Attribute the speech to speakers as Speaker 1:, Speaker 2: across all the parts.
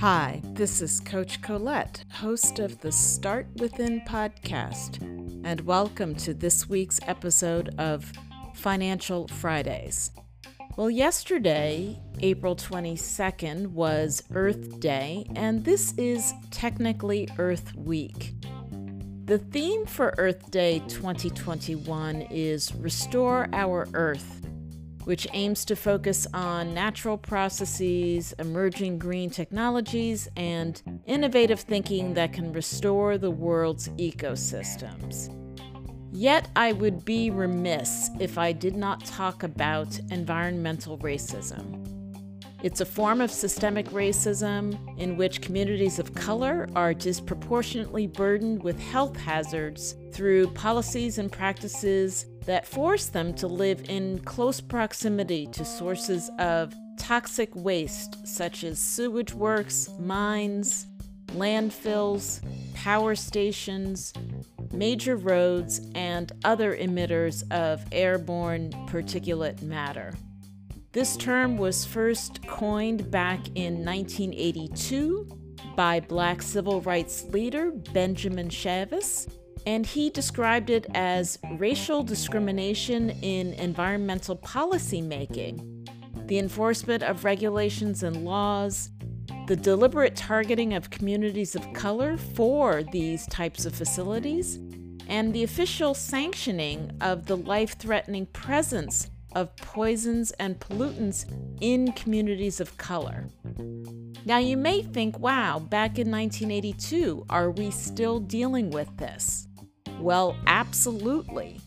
Speaker 1: Hi, this is Coach Colette, host of the Start Within podcast, and welcome to this week's episode of Financial Fridays. Well, yesterday, April 22nd, was Earth Day, and this is technically Earth Week. The theme for Earth Day 2021 is Restore Our Earth which aims to focus on natural processes, emerging green technologies, and innovative thinking that can restore the world's ecosystems. Yet, I would be remiss if I did not talk about environmental racism. It's a form of systemic racism in which communities of color are disproportionately burdened with health hazards through policies and practices that force them to live in close proximity to sources of toxic waste such as sewage works, mines, landfills, power stations, major roads, and other emitters of airborne particulate matter. This term was first coined back in 1982 by black civil rights leader Benjamin Chavis and he described it as racial discrimination in environmental policy making, the enforcement of regulations and laws, the deliberate targeting of communities of color for these types of facilities, and the official sanctioning of the life threatening presence of poisons and pollutants in communities of color. Now, you may think, wow, back in 1982, are we still dealing with this? Well, absolutely.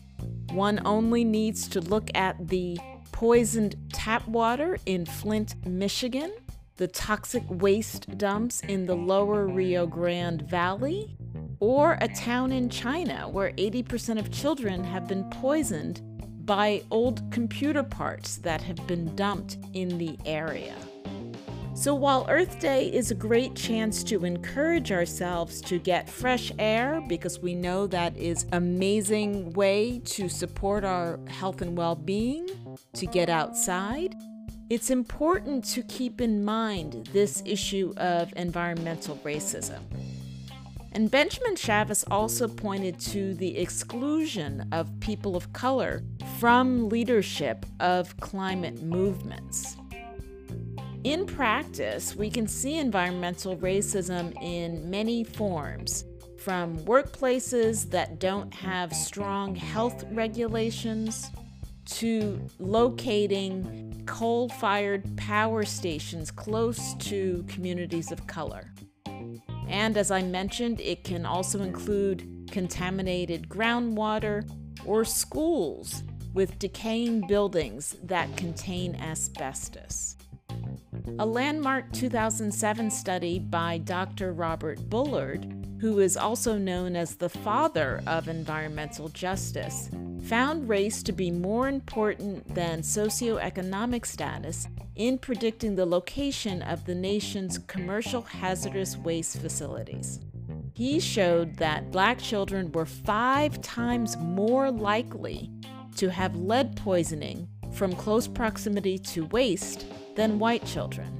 Speaker 1: One only needs to look at the poisoned tap water in Flint, Michigan, the toxic waste dumps in the lower Rio Grande Valley, or a town in China where 80% of children have been poisoned by old computer parts that have been dumped in the area. So, while Earth Day is a great chance to encourage ourselves to get fresh air because we know that is amazing way to support our health and well-being, to get outside, it's important to keep in mind this issue of environmental racism. And Benjamin Chavis also pointed to the exclusion of people of color from leadership of climate movements. In practice, we can see environmental racism in many forms, from workplaces that don't have strong health regulations to locating coal fired power stations close to communities of color. And as I mentioned, it can also include contaminated groundwater or schools with decaying buildings that contain asbestos. A landmark 2007 study by Dr. Robert Bullard, who is also known as the father of environmental justice, found race to be more important than socioeconomic status in predicting the location of the nation's commercial hazardous waste facilities. He showed that black children were five times more likely to have lead poisoning from close proximity to waste than white children,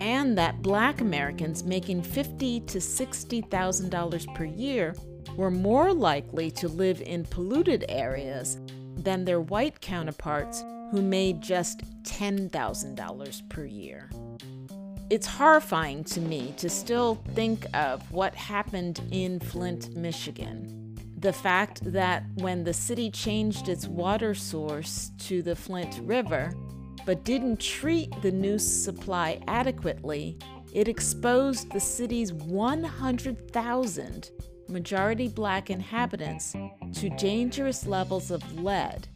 Speaker 1: and that black Americans making fifty to sixty thousand dollars per year were more likely to live in polluted areas than their white counterparts who made just $10,000 per year. It's horrifying to me to still think of what happened in Flint, Michigan. The fact that when the city changed its water source to the Flint River, but didn't treat the new supply adequately, it exposed the city's 100,000 majority black inhabitants to dangerous levels of lead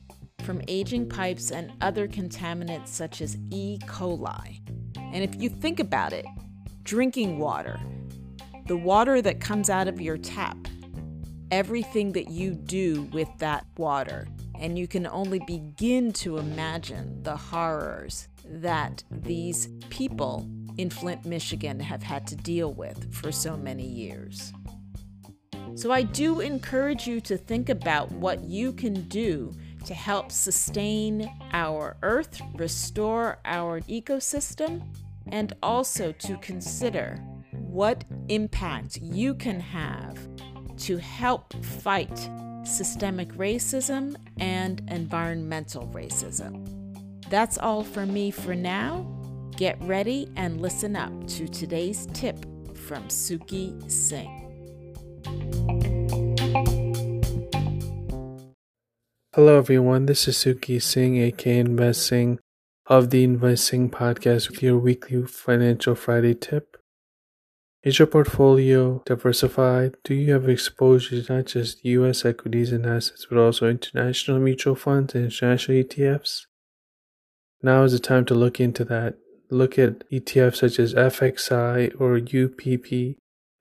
Speaker 1: from aging pipes and other contaminants such as E. coli. And if you think about it, drinking water, the water that comes out of your tap, everything that you do with that water, and you can only begin to imagine the horrors that these people in Flint, Michigan have had to deal with for so many years. So, I do encourage you to think about what you can do to help sustain our Earth, restore our ecosystem, and also to consider what impact you can have to help fight systemic racism and environmental racism. That's all for me for now. Get ready and listen up to today's tip from Suki Singh.
Speaker 2: Hello, everyone. This is Suki Singh, aka Investing, of the Investing Podcast with your weekly Financial Friday tip. Is your portfolio diversified? Do you have exposure not just US equities and assets, but also international mutual funds and international ETFs? Now is the time to look into that. Look at ETFs such as FXI or UPP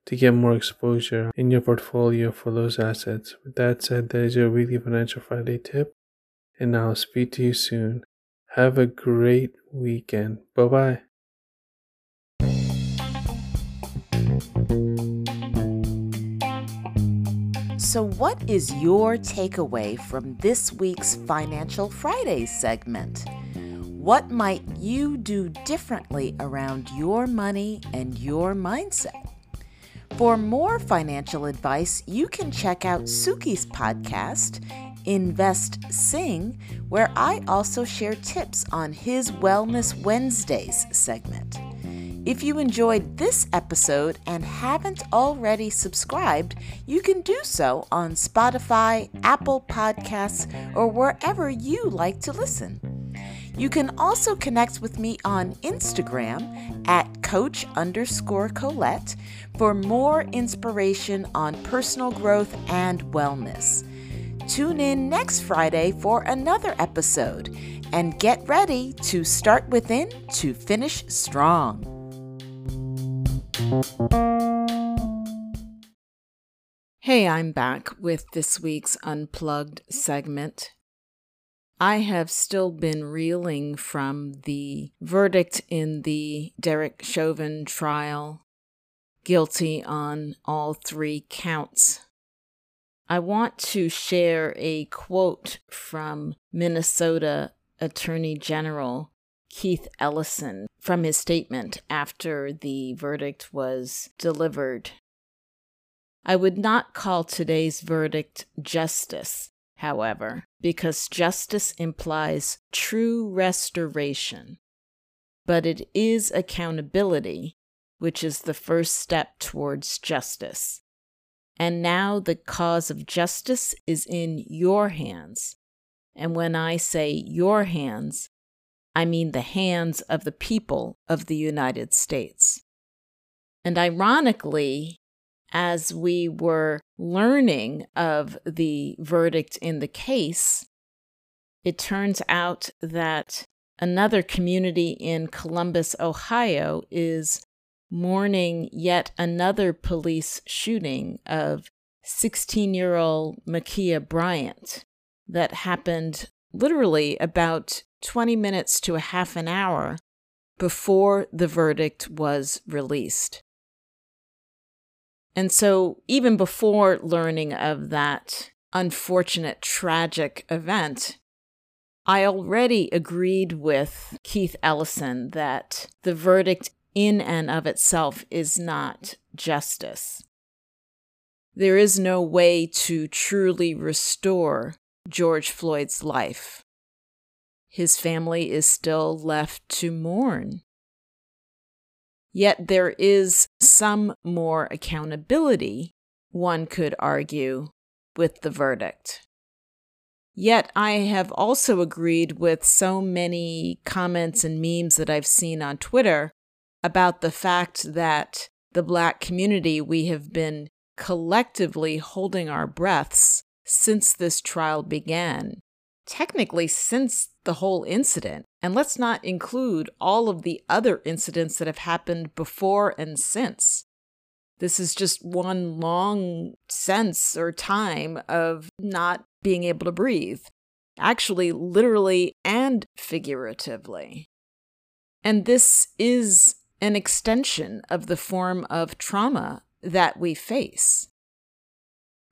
Speaker 2: to get more exposure in your portfolio for those assets. With that said, that is your weekly Financial Friday tip, and I'll speak to you soon. Have a great weekend. Bye bye.
Speaker 1: So, what is your takeaway from this week's Financial Friday segment? What might you do differently around your money and your mindset? For more financial advice, you can check out Suki's podcast, Invest Sing, where I also share tips on his Wellness Wednesdays segment. If you enjoyed this episode and haven't already subscribed, you can do so on Spotify, Apple Podcasts, or wherever you like to listen. You can also connect with me on Instagram at coach underscore Colette for more inspiration on personal growth and wellness. Tune in next Friday for another episode and get ready to start within to finish strong. Hey, I'm back with this week's Unplugged segment. I have still been reeling from the verdict in the Derek Chauvin trial, guilty on all three counts. I want to share a quote from Minnesota Attorney General Keith Ellison from his statement after the verdict was delivered. I would not call today's verdict justice however, because justice implies true restoration. But it is accountability, which is the first step towards justice. And now the cause of justice is in your hands. And when I say your hands, I mean the hands of the people of the United States. And ironically, as we were learning of the verdict in the case, it turns out that another community in Columbus, Ohio is mourning yet another police shooting of 16 year old Ma'Khia Bryant that happened literally about 20 minutes to a half an hour before the verdict was released. And so, even before learning of that unfortunate, tragic event, I already agreed with Keith Ellison that the verdict in and of itself is not justice. There is no way to truly restore George Floyd's life. His family is still left to mourn. Yet there is some more accountability, one could argue, with the verdict. Yet I have also agreed with so many comments and memes that I've seen on Twitter about the fact that the Black community, we have been collectively holding our breaths since this trial began technically since the whole incident. And let's not include all of the other incidents that have happened before and since. This is just one long sense or time of not being able to breathe, actually, literally and figuratively. And this is an extension of the form of trauma that we face.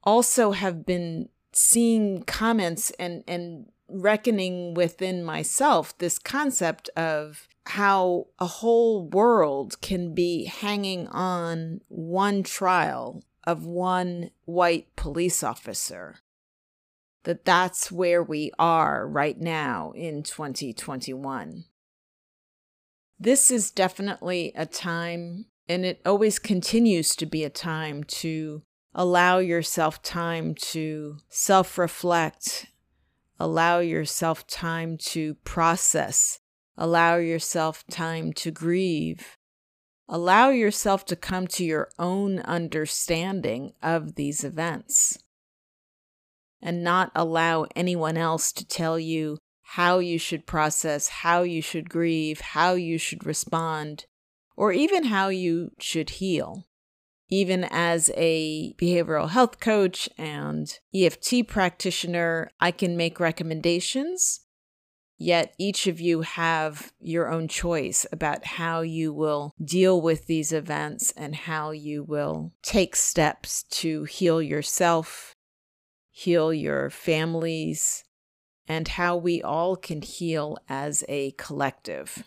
Speaker 1: Also, have been seeing comments and and reckoning within myself this concept of how a whole world can be hanging on one trial of one white police officer. That that's where we are right now in 2021. This is definitely a time, and it always continues to be a time to allow yourself time to self reflect, allow yourself time to process Allow yourself time to grieve. Allow yourself to come to your own understanding of these events. And not allow anyone else to tell you how you should process, how you should grieve, how you should respond, or even how you should heal. Even as a behavioral health coach and EFT practitioner, I can make recommendations Yet each of you have your own choice about how you will deal with these events and how you will take steps to heal yourself, heal your families, and how we all can heal as a collective.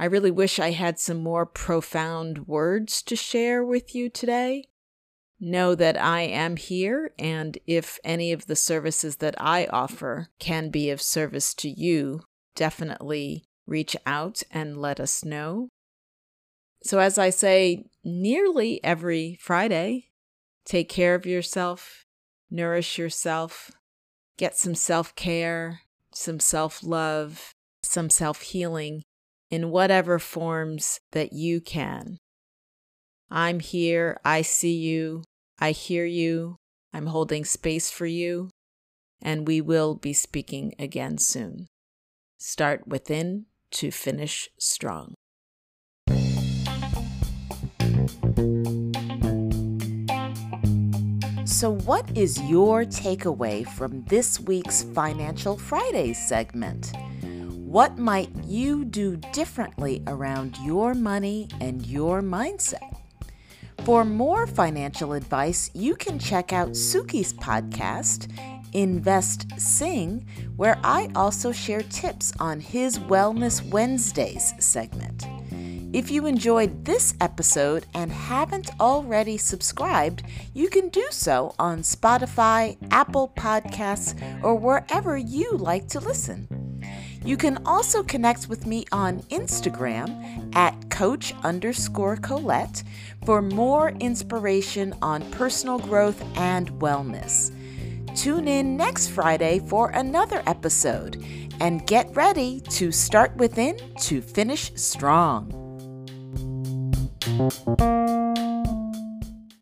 Speaker 1: I really wish I had some more profound words to share with you today know that I am here, and if any of the services that I offer can be of service to you, definitely reach out and let us know. So, as I say nearly every Friday, take care of yourself, nourish yourself, get some self care, some self love, some self healing in whatever forms that you can. I'm here. I see you. I hear you. I'm holding space for you. And we will be speaking again soon. Start within to finish strong. So, what is your takeaway from this week's Financial Friday segment? What might you do differently around your money and your mindset? For more financial advice, you can check out Suki's podcast, Invest Sing, where I also share tips on his Wellness Wednesdays segment. If you enjoyed this episode and haven't already subscribed, you can do so on Spotify, Apple Podcasts, or wherever you like to listen. You can also connect with me on Instagram at coach underscore Colette for more inspiration on personal growth and wellness. Tune in next Friday for another episode and get ready to start within to finish strong.